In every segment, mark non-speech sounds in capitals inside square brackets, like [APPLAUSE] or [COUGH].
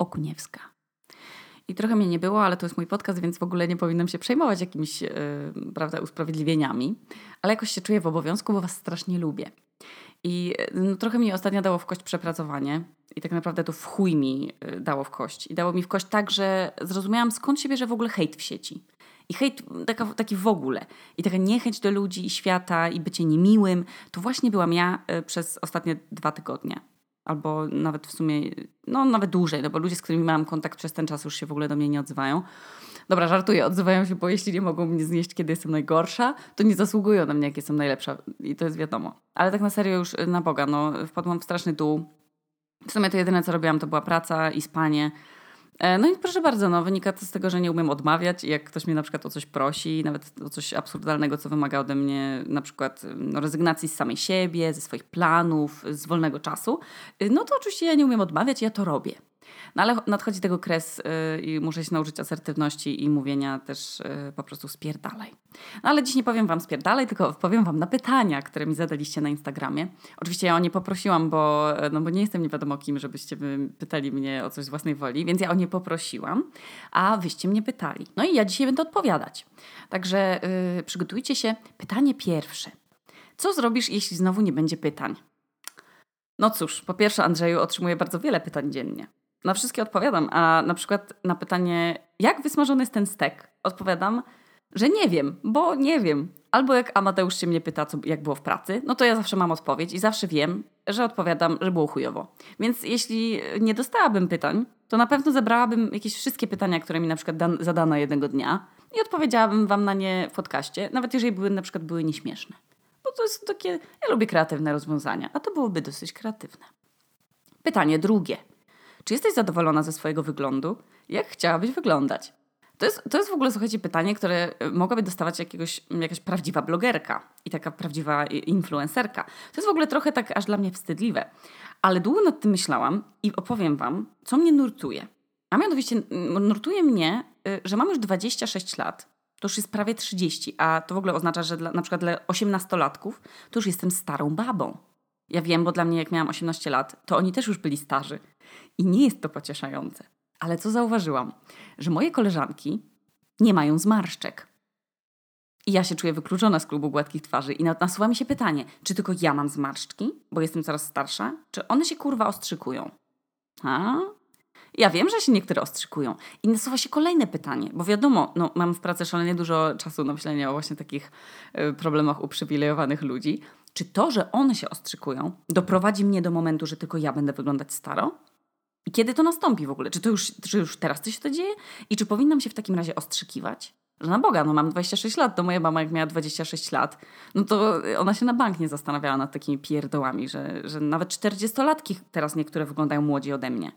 Okuniewska. I trochę mnie nie było, ale to jest mój podcast, więc w ogóle nie powinnam się przejmować jakimiś yy, prawda, usprawiedliwieniami. Ale jakoś się czuję w obowiązku, bo Was strasznie lubię. I no, trochę mi ostatnio dało w kość przepracowanie. I tak naprawdę to w chuj mi dało w kość. I dało mi w kość tak, że zrozumiałam skąd się bierze w ogóle hejt w sieci. I hejt taka, taki w ogóle. I taka niechęć do ludzi i świata i bycie niemiłym, to właśnie byłam ja e, przez ostatnie dwa tygodnie. Albo nawet w sumie, no nawet dłużej, no bo ludzie, z którymi miałam kontakt przez ten czas już się w ogóle do mnie nie odzywają. Dobra, żartuję, odzywają się, bo jeśli nie mogą mnie znieść, kiedy jestem najgorsza, to nie zasługują na mnie, jak jestem najlepsza. I to jest wiadomo. Ale tak na serio już e, na Boga, no wpadłam w straszny dół. W sumie to jedyne, co robiłam, to była praca i spanie. E, no i proszę bardzo, no, wynika to z tego, że nie umiem odmawiać. Jak ktoś mnie na przykład o coś prosi, nawet o coś absurdalnego, co wymaga ode mnie na przykład no, rezygnacji z samej siebie, ze swoich planów, z wolnego czasu, y, no to oczywiście ja nie umiem odmawiać, ja to robię. No ale nadchodzi tego kres yy, i muszę się nauczyć asertywności i mówienia też yy, po prostu spierdalaj. No ale dziś nie powiem wam spierdalaj, tylko powiem wam na pytania, które mi zadaliście na Instagramie. Oczywiście ja o nie poprosiłam, bo, no bo nie jestem nie wiadomo kim, żebyście pytali mnie o coś z własnej woli, więc ja o nie poprosiłam, a wyście mnie pytali. No i ja dzisiaj będę odpowiadać. Także yy, przygotujcie się. Pytanie pierwsze. Co zrobisz, jeśli znowu nie będzie pytań? No cóż, po pierwsze, Andrzeju, otrzymuję bardzo wiele pytań dziennie. Na wszystkie odpowiadam, a na przykład na pytanie, jak wysmażony jest ten stek, odpowiadam, że nie wiem, bo nie wiem. Albo jak Amateusz się mnie pyta, co, jak było w pracy, no to ja zawsze mam odpowiedź i zawsze wiem, że odpowiadam, że było chujowo. Więc jeśli nie dostałabym pytań, to na pewno zebrałabym jakieś wszystkie pytania, które mi na przykład dan- zadano jednego dnia i odpowiedziałabym wam na nie w podcaście, nawet jeżeli były na przykład były nieśmieszne. Bo to jest takie, ja lubię kreatywne rozwiązania, a to byłoby dosyć kreatywne. Pytanie drugie. Czy jesteś zadowolona ze swojego wyglądu? Jak chciałabyś wyglądać? To jest, to jest w ogóle, słuchajcie, pytanie, które e, mogłaby dostawać jakiegoś, jakaś prawdziwa blogerka i taka prawdziwa influencerka. To jest w ogóle trochę tak aż dla mnie wstydliwe. Ale długo nad tym myślałam i opowiem Wam, co mnie nurtuje. A mianowicie nurtuje mnie, e, że mam już 26 lat. To już jest prawie 30, a to w ogóle oznacza, że dla, na przykład dla 18-latków to już jestem starą babą. Ja wiem, bo dla mnie jak miałam 18 lat, to oni też już byli starzy. I nie jest to pocieszające. Ale co zauważyłam? Że moje koleżanki nie mają zmarszczek. I ja się czuję wykluczona z klubu gładkich twarzy i nasuwa mi się pytanie, czy tylko ja mam zmarszczki, bo jestem coraz starsza, czy one się kurwa ostrzykują? A? Ja wiem, że się niektóre ostrzykują. I nasuwa się kolejne pytanie, bo wiadomo, no, mam w pracy szalenie dużo czasu na myślenie o właśnie takich y, problemach uprzywilejowanych ludzi. Czy to, że one się ostrzykują, doprowadzi mnie do momentu, że tylko ja będę wyglądać staro? I kiedy to nastąpi w ogóle? Czy to już, czy już teraz coś się to dzieje? I czy powinnam się w takim razie ostrzykiwać? Że na Boga, no mam 26 lat, to moja mama jak miała 26 lat, no to ona się na bank nie zastanawiała nad takimi pierdołami, że, że nawet 40-latki teraz niektóre wyglądają młodzi ode mnie.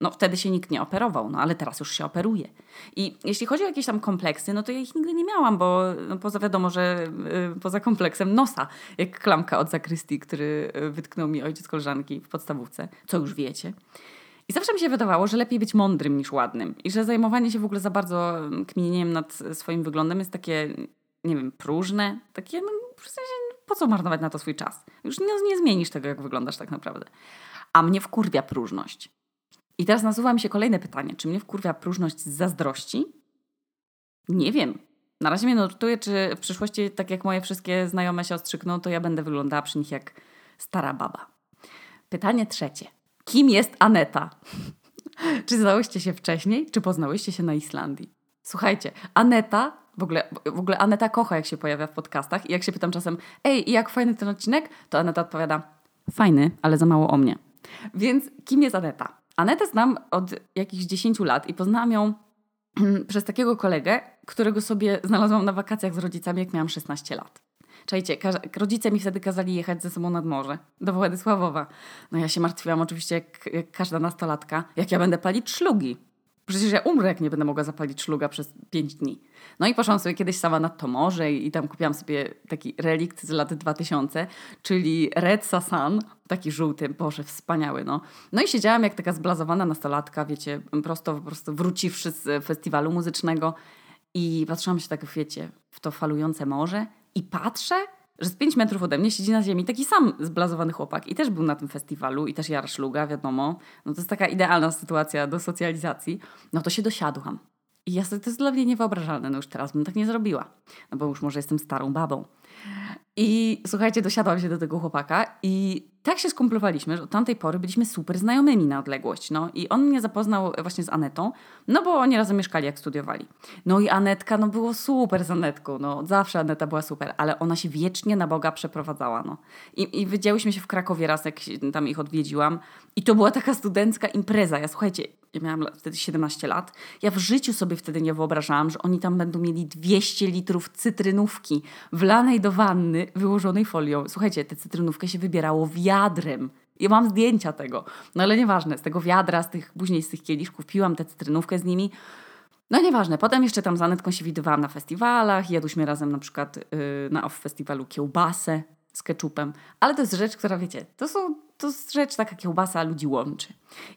No wtedy się nikt nie operował, no ale teraz już się operuje. I jeśli chodzi o jakieś tam kompleksy, no to ja ich nigdy nie miałam, bo no, poza wiadomo, że y, poza kompleksem nosa, jak klamka od zakrystii, który y, wytknął mi ojciec koleżanki w podstawówce, co już wiecie. I zawsze mi się wydawało, że lepiej być mądrym niż ładnym. I że zajmowanie się w ogóle za bardzo kminieniem nad swoim wyglądem jest takie, nie wiem, próżne. Takie, no w sensie, po co marnować na to swój czas? Już nie, nie zmienisz tego, jak wyglądasz tak naprawdę. A mnie wkurwia próżność. I teraz nasuwa mi się kolejne pytanie. Czy mnie wkurwia próżność z zazdrości? Nie wiem. Na razie mnie notuje, czy w przyszłości, tak jak moje wszystkie znajome się ostrzykną, to ja będę wyglądała przy nich jak stara baba. Pytanie trzecie. Kim jest Aneta? [LAUGHS] czy znałyście się wcześniej, czy poznałyście się na Islandii? Słuchajcie, Aneta, w ogóle, w ogóle Aneta kocha, jak się pojawia w podcastach i jak się pytam czasem, ej, jak fajny ten odcinek? To Aneta odpowiada, fajny, ale za mało o mnie. Więc kim jest Aneta? Anetę znam od jakichś 10 lat i poznałam ją przez takiego kolegę, którego sobie znalazłam na wakacjach z rodzicami, jak miałam 16 lat. Czajcie, rodzice mi wtedy kazali jechać ze sobą nad morze, do Władysławowa. No ja się martwiłam oczywiście, jak, jak każda nastolatka, jak ja będę palić szlugi. Przecież ja umrę, jak nie będę mogła zapalić szluga przez 5 dni. No i poszłam sobie kiedyś sama nad to morze i, i tam kupiłam sobie taki relikt z lat 2000, czyli Red Sasan, taki żółty, boże, wspaniały, no. No i siedziałam jak taka zblazowana nastolatka, wiecie, prosto po prostu wróciwszy z festiwalu muzycznego i patrzyłam się tak, wiecie, w to falujące morze i patrzę, że z 5 metrów ode mnie siedzi na ziemi taki sam zblazowany chłopak i też był na tym festiwalu i też jara szluga, wiadomo. No to jest taka idealna sytuacja do socjalizacji. No to się dosiadłam. I ja to jest dla mnie niewyobrażalne, no już teraz bym tak nie zrobiła. No bo już może jestem starą babą. I słuchajcie, dosiadłam się do tego chłopaka i tak się skumplowaliśmy, że od tamtej pory byliśmy super znajomymi na odległość. No i on mnie zapoznał właśnie z Anetą, no bo oni razem mieszkali, jak studiowali. No i Anetka, no było super z Anetką, no zawsze Aneta była super, ale ona się wiecznie na Boga przeprowadzała, no. I, i widziałyśmy się w Krakowie raz, jak tam ich odwiedziłam i to była taka studencka impreza. Ja słuchajcie, ja miałam wtedy 17 lat, ja w życiu sobie wtedy nie wyobrażałam, że oni tam będą mieli 200 litrów cytrynówki wlanej do wanny, wyłożonej folią. Słuchajcie, tę cytrynówkę się wybierało wiadrem. Ja mam zdjęcia tego. No ale nieważne, z tego wiadra, z tych, później z tych kieliszków piłam tę cytrynówkę z nimi. No nieważne, potem jeszcze tam z Anetką się widywałam na festiwalach, jadłyśmy razem na przykład yy, na off festiwalu kiełbasę z keczupem, ale to jest rzecz, która wiecie, to są to jest rzecz, taka kiełbasa ludzi łączy.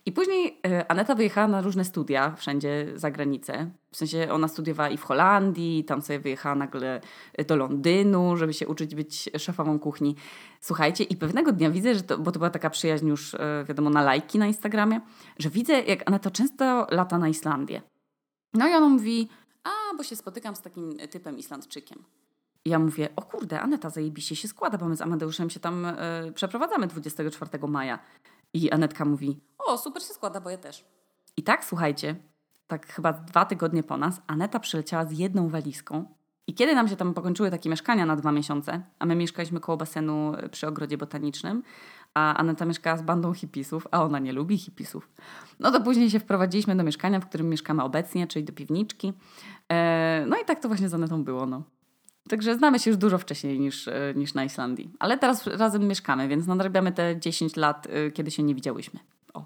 I później y, Aneta wyjechała na różne studia, wszędzie za granicę. W sensie ona studiowała i w Holandii, tam sobie wyjechała nagle do Londynu, żeby się uczyć być szefową kuchni. Słuchajcie, i pewnego dnia widzę, że to, bo to była taka przyjaźń już, y, wiadomo, na lajki na Instagramie, że widzę, jak Aneta często lata na Islandię. No i ona mówi, a, bo się spotykam z takim typem Islandczykiem. Ja mówię, o kurde, Aneta zajebiście się składa, bo my z Amadeuszem się tam y, przeprowadzamy 24 maja. I Anetka mówi, o super się składa, bo ja też. I tak, słuchajcie, tak chyba dwa tygodnie po nas, Aneta przyleciała z jedną walizką. I kiedy nam się tam pokończyły takie mieszkania na dwa miesiące, a my mieszkaliśmy koło basenu e, przy ogrodzie botanicznym, a Aneta mieszkała z bandą hipisów, a ona nie lubi hipisów. No to później się wprowadziliśmy do mieszkania, w którym mieszkamy obecnie, czyli do piwniczki. E, no i tak to właśnie z Anetą było. No. Także znamy się już dużo wcześniej niż, e, niż na Islandii. Ale teraz razem mieszkamy, więc nadrabiamy te 10 lat, e, kiedy się nie widziałyśmy. O.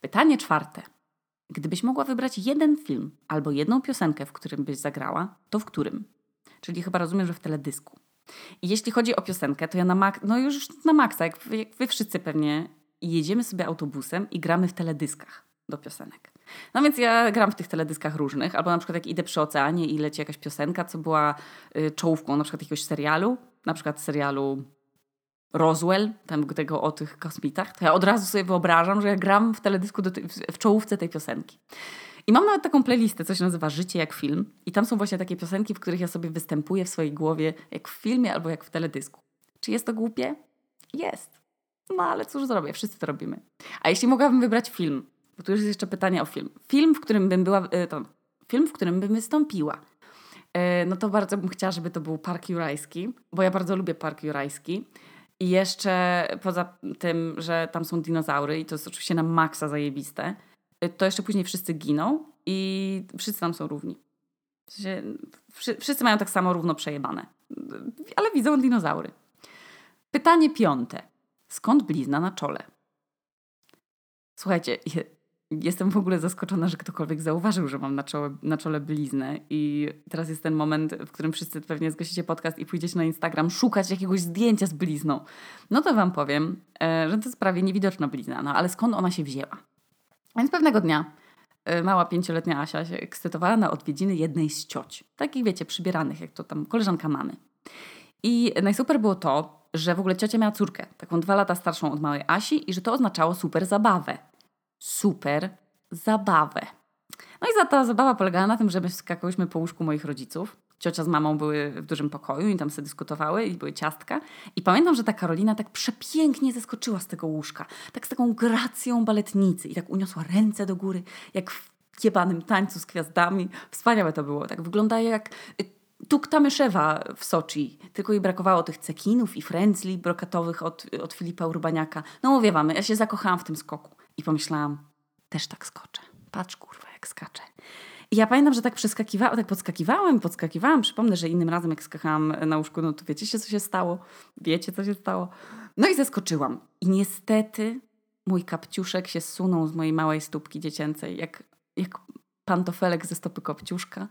Pytanie czwarte. Gdybyś mogła wybrać jeden film albo jedną piosenkę, w którym byś zagrała, to w którym? Czyli chyba rozumiem, że w teledysku. I jeśli chodzi o piosenkę, to ja na mak- no już na maksa, jak wy, jak wy wszyscy pewnie, jedziemy sobie autobusem i gramy w teledyskach do piosenek. No więc ja gram w tych teledyskach różnych, albo na przykład jak idę przy oceanie i leci jakaś piosenka, co była y, czołówką na przykład jakiegoś serialu, na przykład serialu Roswell, tam tego o tych kosmitach, to ja od razu sobie wyobrażam, że ja gram w teledysku w czołówce tej piosenki. I mam nawet taką playlistę, co się nazywa Życie jak film. I tam są właśnie takie piosenki, w których ja sobie występuję w swojej głowie, jak w filmie albo jak w teledysku. Czy jest to głupie? Jest. No ale cóż zrobię, wszyscy to robimy. A jeśli mogłabym wybrać film, bo tu już jest jeszcze pytanie o film. Film, w którym bym była, e, to, film, w którym bym wystąpiła. E, no to bardzo bym chciała, żeby to był Park Jurajski, bo ja bardzo lubię Park Jurajski. I jeszcze poza tym, że tam są dinozaury i to jest oczywiście na maksa zajebiste, e, to jeszcze później wszyscy giną i wszyscy tam są równi. W sensie, wszyscy mają tak samo równo przejebane, ale widzą dinozaury. Pytanie piąte. Skąd blizna na czole? Słuchajcie, Jestem w ogóle zaskoczona, że ktokolwiek zauważył, że mam na czole, na czole bliznę i teraz jest ten moment, w którym wszyscy pewnie zgłosicie podcast i pójdziecie na Instagram szukać jakiegoś zdjęcia z blizną. No to wam powiem, e, że to jest prawie niewidoczna blizna, no ale skąd ona się wzięła? Więc pewnego dnia e, mała pięcioletnia Asia się ekscytowała na odwiedziny jednej z cioć. Takich, wiecie, przybieranych, jak to tam koleżanka mamy. I najsuper było to, że w ogóle ciocia miała córkę, taką dwa lata starszą od małej Asi i że to oznaczało super zabawę super zabawę. No i za ta zabawa polegała na tym, że my skakałyśmy po łóżku moich rodziców. Ciocia z mamą były w dużym pokoju i tam sobie dyskutowały i były ciastka. I pamiętam, że ta Karolina tak przepięknie zeskoczyła z tego łóżka. Tak z taką gracją baletnicy i tak uniosła ręce do góry, jak w jebanym tańcu z gwiazdami. Wspaniałe to było. Tak wygląda jak y, Tukta Myszewa w Soczi. Tylko jej brakowało tych cekinów i frędzli brokatowych od, od Filipa Urbaniaka. No mówię wam, ja się zakochałam w tym skoku. I pomyślałam, też tak skoczę. Patrz kurwa, jak skaczę. I ja pamiętam, że tak przeskakiwałam, tak podskakiwałem, podskakiwałam. Przypomnę, że innym razem jak skakałam na łóżku, no to wiecie co się stało? Wiecie, co się stało? No i zeskoczyłam. I niestety mój kapciuszek się zsunął z mojej małej stópki dziecięcej, jak, jak pantofelek ze stopy kopciuszka.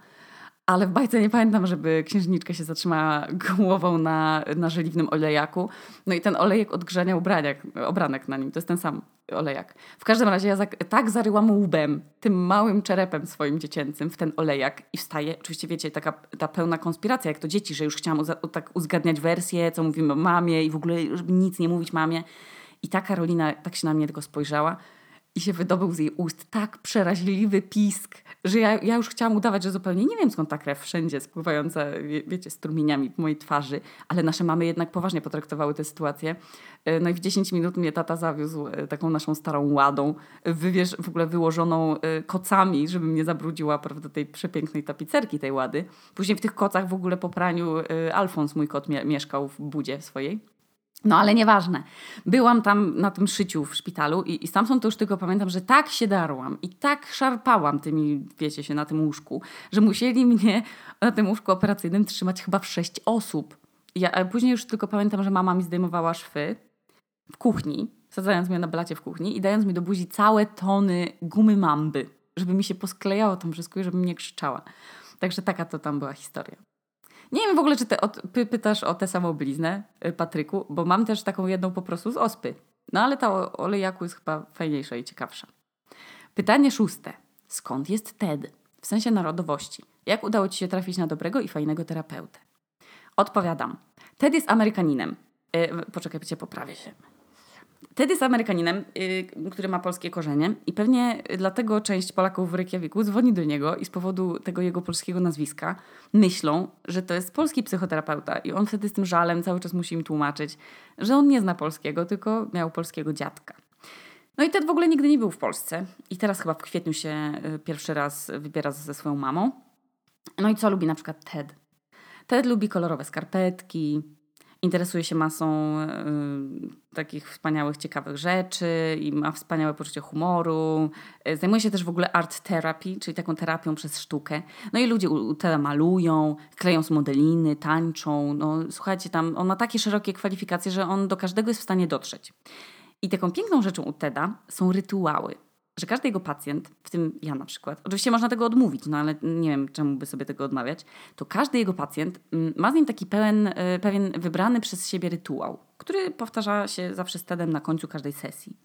Ale w bajce nie pamiętam, żeby księżniczka się zatrzymała głową na, na żeliwnym olejaku. No i ten olejek odgrzania ubraniak, obranek na nim, to jest ten sam olejak. W każdym razie ja za, tak zaryłam łbem, tym małym czerepem swoim dziecięcym w ten olejak i wstaję. Oczywiście wiecie, taka ta pełna konspiracja, jak to dzieci, że już chciałam uza, tak uzgadniać wersję, co mówimy mamie i w ogóle żeby nic nie mówić mamie. I ta Karolina tak się na mnie tylko spojrzała i się wydobył z jej ust tak przeraźliwy pisk, że ja, ja już chciałam udawać, że zupełnie nie wiem skąd ta krew wszędzie spływająca, wie, wiecie, strumieniami po mojej twarzy, ale nasze mamy jednak poważnie potraktowały tę sytuację. E, no i w 10 minut mnie tata zawiózł e, taką naszą starą ładą, wywiesz, w ogóle wyłożoną e, kocami, żeby mnie zabrudziła, prawda, tej przepięknej tapicerki tej łady. Później w tych kocach w ogóle po praniu Alfons, mój kot, mieszkał w budzie swojej. No ale nieważne. Byłam tam na tym szyciu w szpitalu i, i stamtąd to już tylko pamiętam, że tak się darłam i tak szarpałam tymi, wiecie się, na tym łóżku, że musieli mnie na tym łóżku operacyjnym trzymać chyba w sześć osób. Ja, później już tylko pamiętam, że mama mi zdejmowała szwy w kuchni, sadzając mnie na blacie w kuchni i dając mi do buzi całe tony gumy mamby, żeby mi się posklejało tam wszystko i żebym nie krzyczała. Także taka to tam była historia. Nie wiem w ogóle, czy pytasz o tę samą bliznę, y, Patryku, bo mam też taką jedną po prostu z ospy. No ale ta o olejaku jest chyba fajniejsza i ciekawsza. Pytanie szóste. Skąd jest Ted? W sensie narodowości. Jak udało ci się trafić na dobrego i fajnego terapeutę? Odpowiadam. Ted jest Amerykaninem. Yy, poczekaj, poprawię się. Ted jest Amerykaninem, yy, który ma polskie korzenie i pewnie dlatego część Polaków w Reykjaviku dzwoni do niego i z powodu tego jego polskiego nazwiska myślą, że to jest polski psychoterapeuta i on wtedy z tym żalem cały czas musi im tłumaczyć, że on nie zna polskiego, tylko miał polskiego dziadka. No i Ted w ogóle nigdy nie był w Polsce i teraz chyba w kwietniu się y, pierwszy raz wybiera ze swoją mamą. No i co lubi na przykład Ted? Ted lubi kolorowe skarpetki, interesuje się masą y, takich wspaniałych, ciekawych rzeczy i ma wspaniałe poczucie humoru. Y, zajmuje się też w ogóle art therapy, czyli taką terapią przez sztukę. No i ludzie u, u Teda malują, kleją z modeliny, tańczą. No, słuchajcie, tam on ma takie szerokie kwalifikacje, że on do każdego jest w stanie dotrzeć. I taką piękną rzeczą u Teda są rytuały że każdy jego pacjent, w tym ja na przykład, oczywiście można tego odmówić, no ale nie wiem, czemu by sobie tego odmawiać, to każdy jego pacjent mm, ma z nim taki pełen, e, pewien wybrany przez siebie rytuał, który powtarza się zawsze z TEDem na końcu każdej sesji.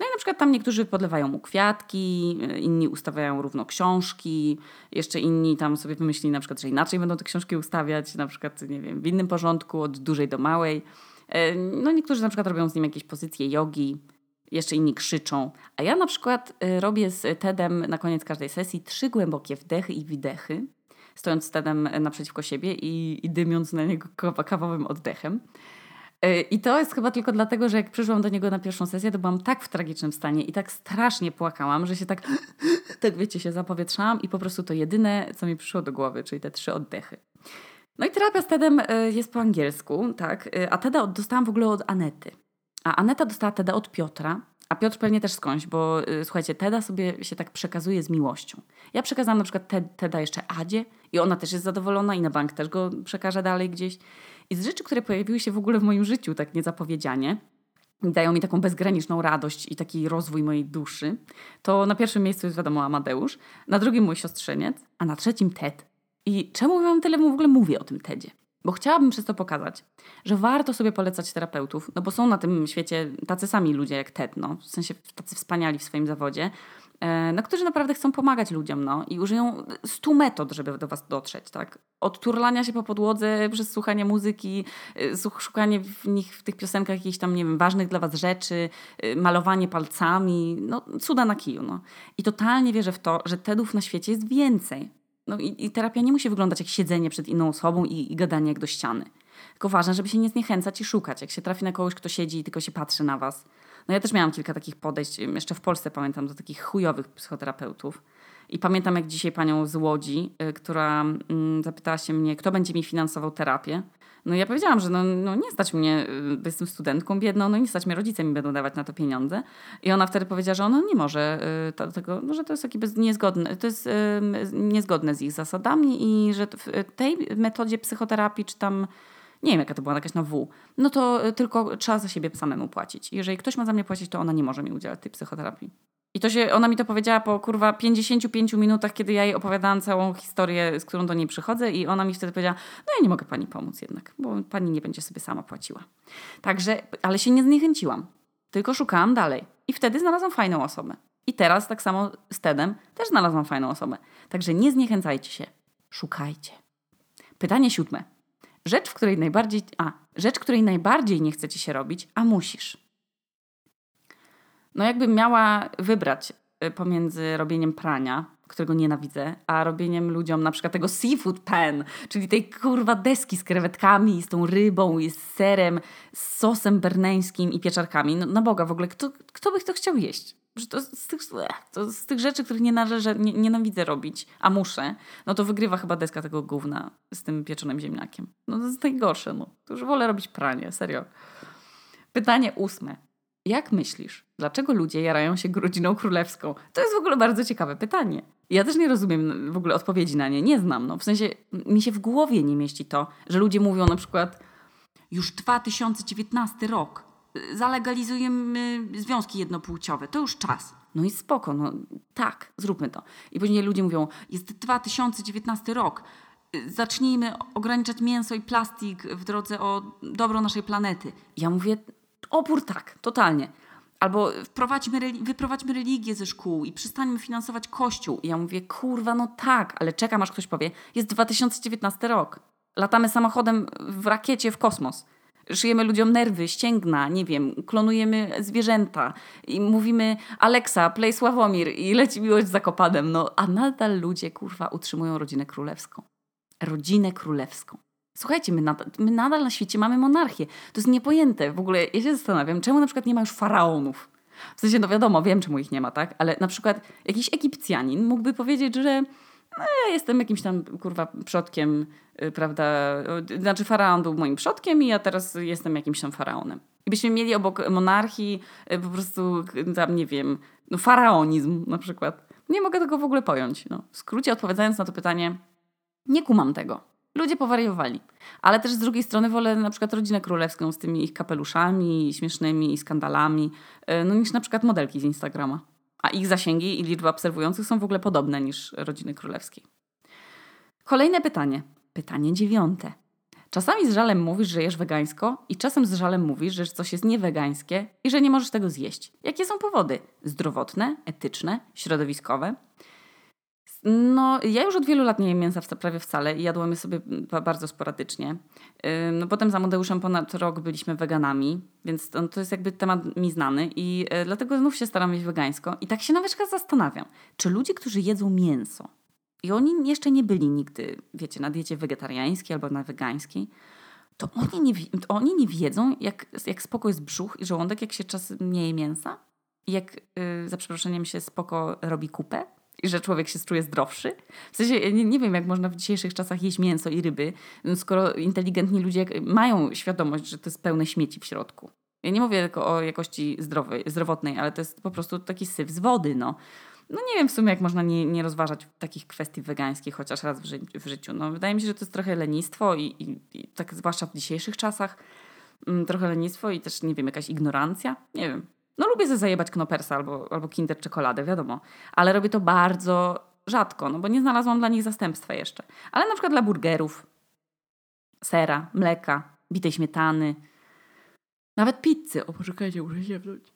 No i na przykład tam niektórzy podlewają mu kwiatki, e, inni ustawiają równo książki, jeszcze inni tam sobie wymyślili na przykład, że inaczej będą te książki ustawiać, na przykład, nie wiem, w innym porządku, od dużej do małej. E, no niektórzy na przykład robią z nim jakieś pozycje jogi, jeszcze inni krzyczą. A ja na przykład y, robię z TEDem na koniec każdej sesji trzy głębokie wdechy i wydechy, stojąc z TEDem naprzeciwko siebie i, i dymiąc na niego kawowym oddechem. Y, I to jest chyba tylko dlatego, że jak przyszłam do niego na pierwszą sesję, to byłam tak w tragicznym stanie i tak strasznie płakałam, że się tak, [LAUGHS] tak wiecie, się zapowietrzałam i po prostu to jedyne, co mi przyszło do głowy, czyli te trzy oddechy. No i terapia z TEDem y, jest po angielsku, tak, a TEDa dostałam w ogóle od Anety. A Aneta dostała Teda od Piotra, a Piotr pewnie też skądś, bo y, słuchajcie, Teda sobie się tak przekazuje z miłością. Ja przekazałam na przykład Ted, Teda jeszcze Adzie i ona też jest zadowolona i na bank też go przekaże dalej gdzieś. I z rzeczy, które pojawiły się w ogóle w moim życiu tak niezapowiedzianie, dają mi taką bezgraniczną radość i taki rozwój mojej duszy, to na pierwszym miejscu jest wiadomo Amadeusz, na drugim mój siostrzeniec, a na trzecim Ted. I czemu wam tyle w ogóle mówię o tym Tedzie? Bo chciałabym przez to pokazać, że warto sobie polecać terapeutów, no bo są na tym świecie tacy sami ludzie jak Ted, no, w sensie tacy wspaniali w swoim zawodzie, e, no, którzy naprawdę chcą pomagać ludziom no, i użyją stu metod, żeby do was dotrzeć. Tak? Od turlania się po podłodze, przez słuchanie muzyki, e, szukanie w nich, w tych piosenkach jakichś tam, nie wiem, ważnych dla was rzeczy, e, malowanie palcami, no cuda na kiju. No. I totalnie wierzę w to, że Tedów na świecie jest więcej. No i, i, terapia nie musi wyglądać jak siedzenie przed inną osobą i, i gadanie jak do ściany. Tylko ważne, żeby się nie zniechęcać i szukać. Jak się trafi na kogoś, kto siedzi i tylko się patrzy na was. No ja też miałam kilka takich podejść, jeszcze w Polsce pamiętam, do takich chujowych psychoterapeutów. I pamiętam jak dzisiaj panią z Łodzi, y, która y, zapytała się mnie, kto będzie mi finansował terapię. No ja powiedziałam, że no, no nie stać mnie, y, jestem studentką biedną, no nie stać mnie, rodzice mi będą dawać na to pieniądze. I ona wtedy powiedziała, że ona nie może y, tego, no, że to jest takie niezgodne, to jest niezgodne z ich zasadami i że w tej metodzie psychoterapii, czy tam nie wiem jaka to była, jakaś na W, no to y, tylko trzeba za siebie samemu płacić. Jeżeli ktoś ma za mnie płacić, to ona nie może mi udzielać tej psychoterapii. I to się, ona mi to powiedziała po kurwa 55 minutach, kiedy ja jej opowiadałam całą historię, z którą do niej przychodzę i ona mi wtedy powiedziała, no ja nie mogę pani pomóc jednak, bo pani nie będzie sobie sama płaciła. Także, ale się nie zniechęciłam, tylko szukałam dalej. I wtedy znalazłam fajną osobę. I teraz tak samo z Tedem też znalazłam fajną osobę. Także nie zniechęcajcie się, szukajcie. Pytanie siódme. Rzecz, w której najbardziej, a, rzecz, której najbardziej nie chcecie się robić, a musisz. No jakbym miała wybrać y, pomiędzy robieniem prania, którego nienawidzę, a robieniem ludziom na przykład tego seafood pan, czyli tej kurwa deski z krewetkami, z tą rybą, z serem, z sosem berneńskim i pieczarkami. No na Boga w ogóle, kto, kto by to chciał jeść? To z, tych, to z tych rzeczy, których nie należy, nie, nienawidzę robić, a muszę, no to wygrywa chyba deska tego gówna z tym pieczonym ziemniakiem. No to jest najgorsze, no. To już wolę robić pranie, serio. Pytanie ósme. Jak myślisz, dlaczego ludzie jarają się rodziną królewską? To jest w ogóle bardzo ciekawe pytanie. Ja też nie rozumiem w ogóle odpowiedzi na nie, nie znam. No. W sensie mi się w głowie nie mieści to, że ludzie mówią na przykład już 2019 rok, zalegalizujemy związki jednopłciowe, to już czas. No i spoko, no tak, zróbmy to. I później ludzie mówią, jest 2019 rok, zacznijmy ograniczać mięso i plastik w drodze o dobro naszej planety. Ja mówię, opór tak, totalnie. Albo wprowadźmy, wyprowadźmy religię ze szkół i przestańmy finansować kościół. I ja mówię, kurwa, no tak, ale czekam aż ktoś powie, jest 2019 rok. Latamy samochodem w rakiecie w kosmos. Szyjemy ludziom nerwy, ścięgna, nie wiem, klonujemy zwierzęta i mówimy Alexa, play Sławomir i leci miłość z Zakopadem. No, a nadal ludzie, kurwa, utrzymują rodzinę królewską. Rodzinę królewską. Słuchajcie, my nadal, my nadal na świecie mamy monarchię. To jest niepojęte. W ogóle ja się zastanawiam, czemu na przykład nie ma już faraonów. W sensie, no wiadomo, wiem czemu ich nie ma, tak? Ale na przykład jakiś Egipcjanin mógłby powiedzieć, że no, ja jestem jakimś tam, kurwa, przodkiem, yy, prawda? Znaczy faraon był moim przodkiem i ja teraz jestem jakimś tam faraonem. I byśmy mieli obok monarchii yy, po prostu, tam nie wiem, no faraonizm na przykład. Nie mogę tego w ogóle pojąć. No. W skrócie odpowiadając na to pytanie, nie kumam tego. Ludzie powariowali. Ale też z drugiej strony wolę na przykład rodzinę królewską z tymi ich kapeluszami, śmiesznymi skandalami, e, no niż na przykład modelki z Instagrama. A ich zasięgi i liczba obserwujących są w ogóle podobne niż rodziny królewskiej. Kolejne pytanie. Pytanie dziewiąte. Czasami z żalem mówisz, że jesz wegańsko i czasem z żalem mówisz, że coś jest niewegańskie i że nie możesz tego zjeść. Jakie są powody? Zdrowotne, etyczne, środowiskowe? No, ja już od wielu lat nie jem mięsa prawie wcale i jadłam je sobie bardzo sporadycznie. No, potem za Modeuszem ponad rok byliśmy weganami, więc to, jest jakby temat mi znany i e, dlatego znów się staram jeść wegańsko. I tak się nawet zastanawiam, czy ludzie, którzy jedzą mięso i oni jeszcze nie byli nigdy, wiecie, na diecie wegetariańskiej albo na wegańskiej, to oni nie, to oni nie wiedzą, jak, jak spoko jest brzuch i żołądek, jak się czas nie je mięsa i jak, yy, za przeproszeniem, się spoko robi kupę i że człowiek się czuje zdrowszy. W sensie nie, nie wiem, jak można w dzisiejszych czasach jeść mięso i ryby, skoro inteligentni ludzie mają świadomość, że to jest pełne śmieci w środku. Ja nie mówię tylko o jakości zdrowej, zdrowotnej, ale to jest po prostu taki syf z wody, no. No nie wiem w sumie, jak można nie, nie rozważać takich kwestii wegańskich chociaż raz w, ży w życiu. No, wydaje mi się, że to jest trochę lenistwo i, i, i tak zwłaszcza w dzisiejszych czasach, mm, trochę lenistwo i też, nie wiem, jakaś ignorancja. Nie wiem. No lubię ze zajebać knopersa albo, albo kinder czekoladę, wiadomo. Ale robię to bardzo rzadko, no bo nie znalazłam dla nich zastępstwa jeszcze. Ale na przykład dla burgerów, sera, mleka, bitej śmietany, nawet pizzy. O, poczekajcie, muszę się wziąć.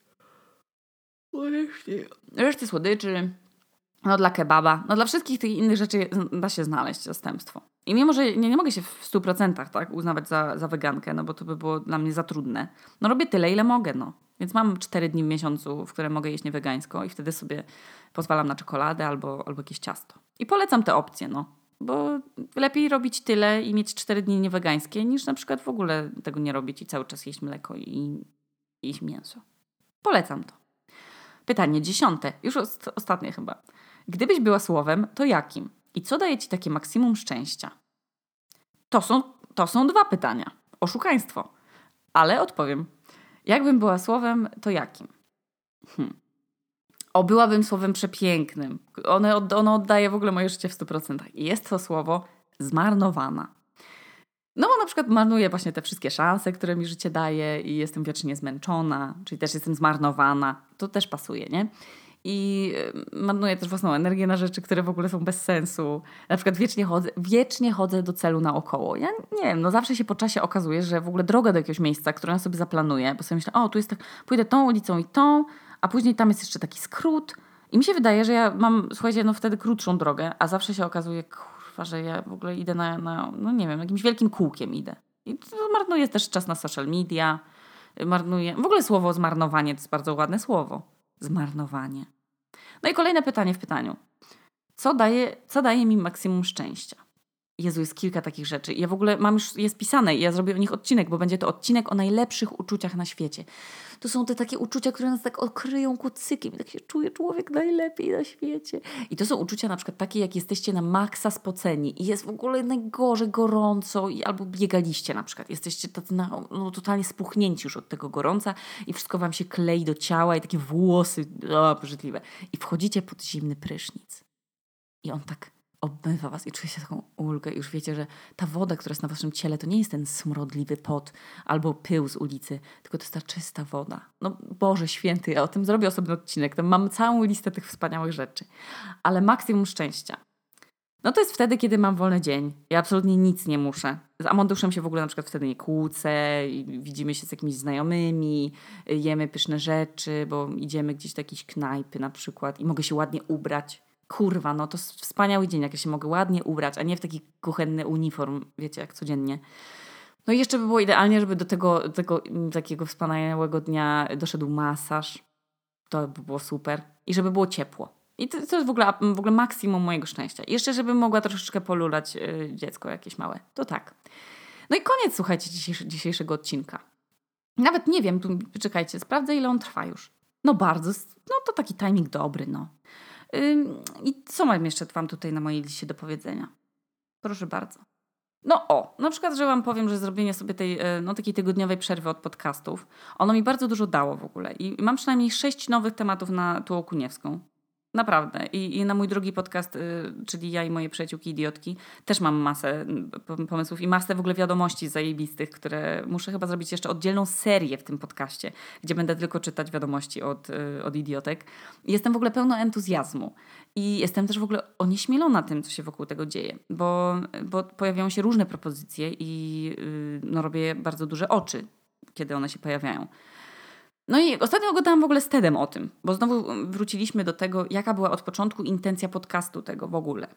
Reszty. Reszty słodyczy, no dla kebaba, no dla wszystkich tych innych rzeczy da się znaleźć zastępstwo. I mimo, że nie, nie mogę się w 100% tak, uznawać za, za wegankę, no bo to by było dla mnie za trudne, no robię tyle, ile mogę, no. Więc mam 4 dni w miesiącu, w które mogę jeść niewegańsko i wtedy sobie pozwalam na czekoladę albo, albo jakieś ciasto. I polecam te opcje, no. Bo lepiej robić tyle i mieć 4 dni niewegańskie, niż na przykład w ogóle tego nie robić i cały czas jeść mleko i, i jeść mięso. Polecam to. Pytanie dziesiąte, już ostatnie chyba. Gdybyś była słowem, to jakim? I co daje ci takie maksimum szczęścia? To są, to są dwa pytania. Oszukaństwo. Ale odpowiem. Jakbym była słowem, to jakim? Hmm. O, byłabym słowem przepięknym. One, ono oddaje w ogóle moje życie w 100%. I jest to słowo zmarnowana. No bo na przykład marnuję właśnie te wszystkie szanse, które mi życie daje i jestem wiecznie zmęczona, czyli też jestem zmarnowana. To też pasuje, nie? I marnuję też własną energię na rzeczy, które w ogóle są bez sensu. Na przykład wiecznie chodzę, wiecznie chodzę do celu naokoło. Ja nie wiem, no zawsze się po czasie okazuje, że w ogóle droga do jakiegoś miejsca, którą ja sobie zaplanuję, bo sobie myślę, o tu jest tak, pójdę tą ulicą i tą, a później tam jest jeszcze taki skrót. I mi się wydaje, że ja mam, słuchajcie, no wtedy krótszą drogę, a zawsze się okazuje, kurwa, że ja w ogóle idę na, na no nie wiem, jakimś wielkim kółkiem idę. I marnuję też czas na social media, marnuję, w ogóle słowo zmarnowanie to jest bardzo ładne słowo. Zmarnowanie. No i kolejne pytanie w pytaniu. Co daje, co daje mi maksimum szczęścia? Jezu, jest kilka takich rzeczy. Ja w ogóle mam już, jest pisane i ja zrobię o nich odcinek, bo będzie to odcinek o najlepszych uczuciach na świecie. To są te takie uczucia, które nas tak okryją kucykiem tak się czuje człowiek najlepiej na świecie. I to są uczucia na przykład takie, jak jesteście na maksa spoceni i jest w ogóle najgorzej gorąco i albo biegaliście na przykład. Jesteście tacy na, no, totalnie spuchnięci już od tego gorąca i wszystko wam się klei do ciała i takie włosy, o, brzydliwe. I wchodzicie pod zimny prysznic. I on tak obmywa was i czujecie taką ulgę. Już wiecie, że ta woda, która jest na waszym ciele, to nie jest ten smrodliwy pot albo pył z ulicy, tylko to jest ta czysta woda. No Boże święty, ja o tym zrobię osobny odcinek. Tam mam całą listę tych wspaniałych rzeczy. Ale maksimum szczęścia. No to jest wtedy, kiedy mam wolny dzień. Ja absolutnie nic nie muszę. Z Amonduszem się w ogóle na przykład wtedy nie kłócę, widzimy się z jakimiś znajomymi, jemy pyszne rzeczy, bo idziemy gdzieś do jakiejś knajpy na przykład i mogę się ładnie ubrać kurwa, no to wspaniały dzień, jak ja się mogę ładnie ubrać, a nie w taki kuchenny uniform, wiecie, jak codziennie. No i jeszcze by było idealnie, żeby do tego, tego takiego wspaniałego dnia doszedł masaż. To by było super. I żeby było ciepło. I to, to jest w ogóle, w ogóle maksimum mojego szczęścia. I jeszcze, żeby mogła troszeczkę polulać yy, dziecko jakieś małe. To tak. No i koniec, słuchajcie, dzisiejszego odcinka. Nawet nie wiem, tu, czekajcie, sprawdzę ile on trwa już. No bardzo, no to taki timing dobry, no. I co mam jeszcze Wam tutaj na mojej liście do powiedzenia? Proszę bardzo. No o, na przykład, że Wam powiem, że zrobienie sobie tej e, no, takiej tygodniowej przerwy od podcastów, ono mi bardzo dużo dało w ogóle. I mam przynajmniej sześć nowych tematów na Tuło Kuniewską. Naprawdę. I, I, na mój drugi podcast, y, czyli ja i moje przyjaciółki idiotki, też mam masę pomysłów i masę w ogóle wiadomości zajebistych, które muszę chyba zrobić jeszcze oddzielną serię w tym podcaście, gdzie będę tylko czytać wiadomości od, y, od idiotek. Jestem w ogóle pełno entuzjazmu. I jestem też w ogóle onieśmielona tym, co się wokół tego dzieje, bo, bo pojawiają się różne propozycje i y, no, robię bardzo duże oczy, kiedy one się pojawiają. No i ostatnio gadałam w ogóle z Tedem o tym, bo znowu wróciliśmy do tego, jaka była od początku intencja podcastu tego w ogóle.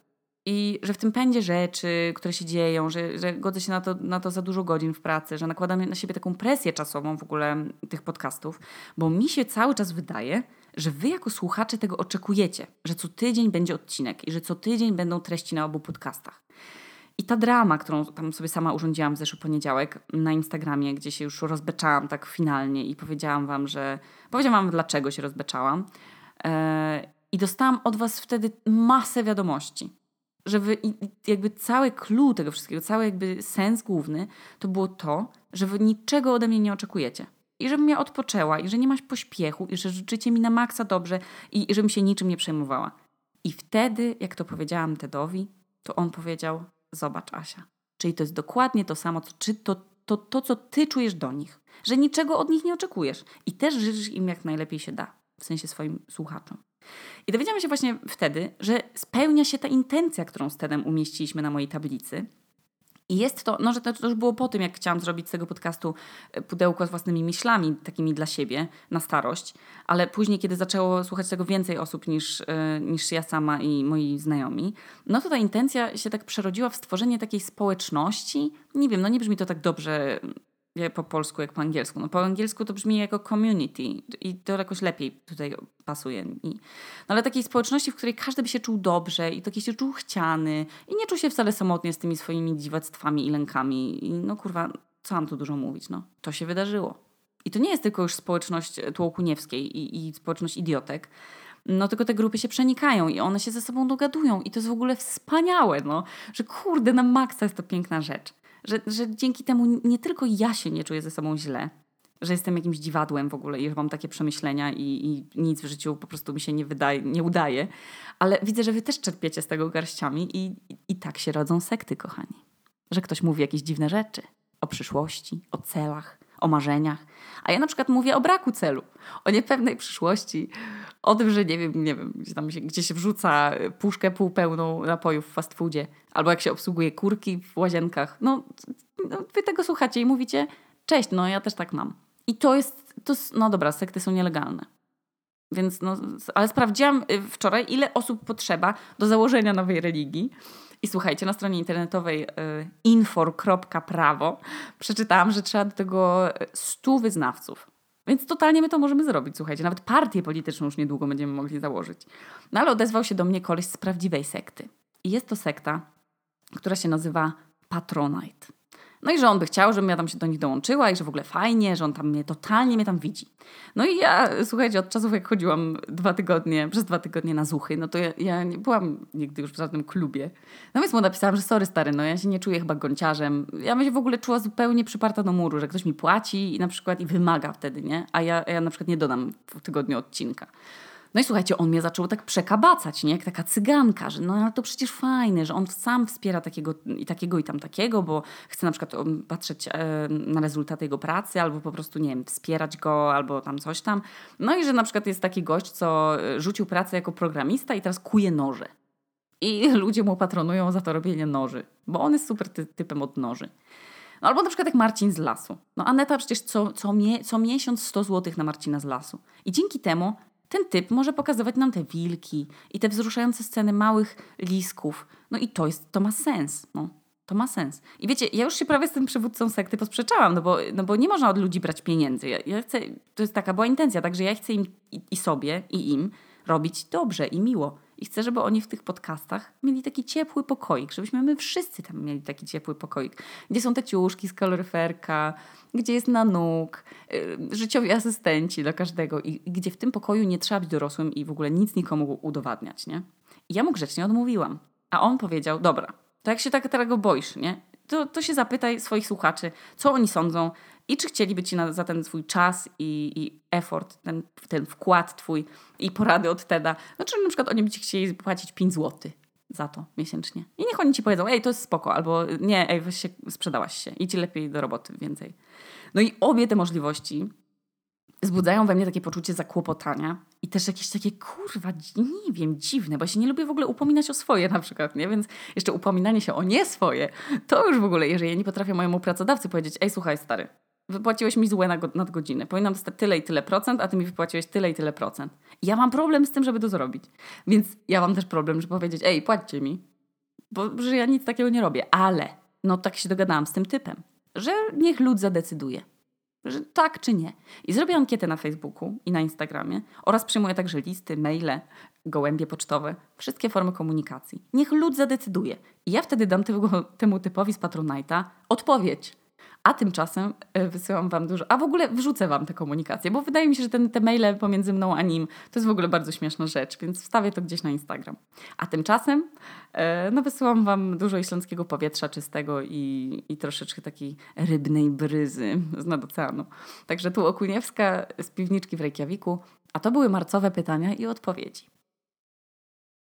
I że w tym pędzie rzeczy, które się dzieją, że, że godzę się na to, na to za dużo godzin w pracy, że nakładam na siebie taką presję czasową w ogóle tych podcastów, bo mi się cały czas wydaje, że wy jako słuchacze tego oczekujecie, że co tydzień będzie odcinek i że co tydzień będą treści na obu podcastach. I ta drama, którą tam sobie sama urządziłam w zeszły poniedziałek na Instagramie, gdzie się już rozbeczałam tak finalnie i powiedziałam wam, że... Powiedziałam wam, dlaczego się rozbeczałam. Yy, I dostałam od was wtedy masę wiadomości. Że wy, jakby cały clue tego wszystkiego, cały jakby sens główny, to było to, że wy niczego ode mnie nie oczekujecie. I żebym ja odpoczęła, i że nie masz pośpiechu, i że życzycie mi na maksa dobrze, i, i żebym się niczym nie przejmowała. I wtedy, jak to powiedziałam Tedowi, to on powiedział: Zobacz, Asia. Czyli to jest dokładnie to samo, czy to, to, to, co ty czujesz do nich. Że niczego od nich nie oczekujesz. I też życzysz im jak najlepiej się da. W sensie swoim słuchaczom. I dowiedziałam się właśnie wtedy, że spełnia się ta intencja, którą z Tedem umieściliśmy na mojej tablicy. I jest to, no że to, to już było po tym, jak chciałam zrobić z tego podcastu e, pudełko z własnymi myślami, takimi dla siebie, na starość, ale później, kiedy zaczęło słuchać tego więcej osób niż, yy, niż ja sama i moi znajomi, no to ta intencja się tak przerodziła w stworzenie takiej społeczności. Nie wiem, no nie brzmi to tak dobrze po polsku jak po angielsku. No po angielsku to brzmi jako community i to jakoś lepiej tutaj pasuje. I, no ale takiej społeczności, w której każdy by się czuł dobrze i taki się czuł chciany i nie czuł się wcale samotnie z tymi swoimi dziwactwami i lękami. I no kurwa, co mam tu dużo mówić, no. To się wydarzyło. I to nie jest tylko już społeczność Tłołkuniewskiej i, i społeczność idiotek, no tylko te grupy się przenikają i one się ze sobą dogadują i to jest w ogóle wspaniałe, no, że kurde, na maksa jest to piękna rzecz że, że dzięki temu nie tylko ja się nie czuję ze sobą źle, że jestem jakimś dziwadłem w ogóle i że mam takie przemyślenia i, i, nic w życiu po prostu mi się nie wydaje, nie udaje, ale widzę, że wy też czerpiecie z tego garściami i, i, i tak się rodzą sekty, kochani. Że ktoś mówi jakieś dziwne rzeczy o przyszłości, o celach, o marzeniach, a ja na przykład mówię o braku celu, o niepewnej przyszłości, O tym, że nie wiem, nie wiem, gdzie, tam się, gdzie się wrzuca puszkę półpełną napojów w fast foodzie, albo jak się obsługuje kurki w łazienkach. No, no wy tego słuchacie i mówicie, cześć, no ja też tak mam. I to jest, to no dobra, sekty są nielegalne. Więc no, ale sprawdziłam y, wczoraj, ile osób potrzeba do założenia nowej religii. I słuchajcie, na stronie internetowej y, infor.prawo przeczytałam, że trzeba do tego 100 wyznawców. Więc totalnie my to możemy zrobić, słuchajcie. Nawet partię polityczną już niedługo będziemy mogli założyć. No ale odezwał się do mnie koleś z prawdziwej sekty. I jest to sekta, która się nazywa Patronite. No i że on by chciał, żebym ja tam się do nich dołączyła i że w ogóle fajnie, że on tam mnie totalnie mnie tam widzi. No i ja, słuchajcie, od czasów jak chodziłam dwa tygodnie, przez dwa tygodnie na zuchy, no to ja, ja nie byłam nigdy już w żadnym klubie. No więc mu napisałam, że sorry stary, no ja się nie czuję chyba gąciarzem. Ja bym się w ogóle czuła zupełnie przyparta do muru, że ktoś mi płaci i na przykład i wymaga wtedy, nie? A ja, ja na przykład nie dodam w tygodniu odcinka. No i słuchajcie, on mnie zaczął tak przekabacać, nie? Jak taka cyganka, że no ale to przecież fajne, że on sam wspiera takiego i takiego i tam takiego, bo chce na przykład patrzeć e, na rezultaty jego pracy, albo po prostu, nie wiem, wspierać go, albo tam coś tam. No i że na przykład jest taki gość, co e, rzucił pracę jako programista i teraz kuje noże. I [LAUGHS] ludzie mu patronują za to robienie noży, bo on jest super ty typem od noży. No, albo na przykład jak Marcin z lasu. No Aneta przecież co, co, mie co miesiąc 100 zł na Marcina z lasu. I dzięki temu ten typ może pokazywać nam te wilki i te wzruszające sceny małych lisków. No i to, jest, to ma sens. No. To ma sens. I wiecie, ja już się prawie z tym przywódcą sekty posprzeczałam, no bo, no bo nie można od ludzi brać pieniędzy. Ja, ja chcę, to jest taka była intencja, także ja chcę im i, i sobie, i im robić dobrze i miło. I chcę, żeby oni w tych podcastach mieli taki ciepły pokoik, żebyśmy my wszyscy tam mieli taki ciepły pokoik, gdzie są te ciuszki z kaloryferka, gdzie jest nanuk, yy, życiowi asystenci dla każdego i, i gdzie w tym pokoju nie trzeba być dorosłym i w ogóle nic nikomu udowadniać, nie? I ja mu grzecznie odmówiłam. A on powiedział, dobra, to jak się tak tego boisz, nie? To, to się zapytaj swoich słuchaczy, co oni sądzą i czy chcieliby ci na, za ten swój czas i, i effort, ten, ten wkład twój i porady od Teda, no czy na przykład oni by ci chcieli płacić 5 zł za to miesięcznie. I niech oni ci powiedzą, ej, to jest spoko, albo nie, ej, weź się, sprzedałaś się, idź lepiej do roboty, więcej. No i obie te możliwości wzbudzają we mnie takie poczucie zakłopotania i też jakieś takie, kurwa, nie wiem, dziwne, bo ja się nie lubię w ogóle upominać o swoje na przykład, nie? Więc jeszcze upominanie się o nie swoje, to już w ogóle, jeżeli ja nie potrafię mojemu pracodawcy powiedzieć, ej, słuchaj, stary, wypłaciłeś mi złe nadgodziny. Powinnam dostać tyle i tyle procent, a ty mi wypłaciłeś tyle i tyle procent. I ja mam problem z tym, żeby to zrobić. Więc ja mam też problem, żeby powiedzieć, ej, płaćcie mi. Bo że ja nic takiego nie robię. Ale, no tak się dogadałam z tym typem, że niech lud zadecyduje. Że tak czy nie. I zrobię ankietę na Facebooku i na Instagramie oraz przyjmuję także listy, maile, gołębie pocztowe, wszystkie formy komunikacji. Niech lud zadecyduje. I ja wtedy dam temu, temu typowi z Patronite'a odpowiedź a tymczasem e, wysyłam Wam dużo, a w ogóle wrzucę Wam te komunikacje, bo wydaje mi się, że ten, te maile pomiędzy mną a nim to jest w ogóle bardzo śmieszna rzecz, więc wstawię to gdzieś na Instagram. A tymczasem e, no, wysyłam Wam dużo islandzkiego powietrza czystego i, i troszeczkę takiej rybnej bryzy z nad oceanu. Także tu Okuniewska z piwniczki w Reykjaviku, a to były marcowe pytania i odpowiedzi.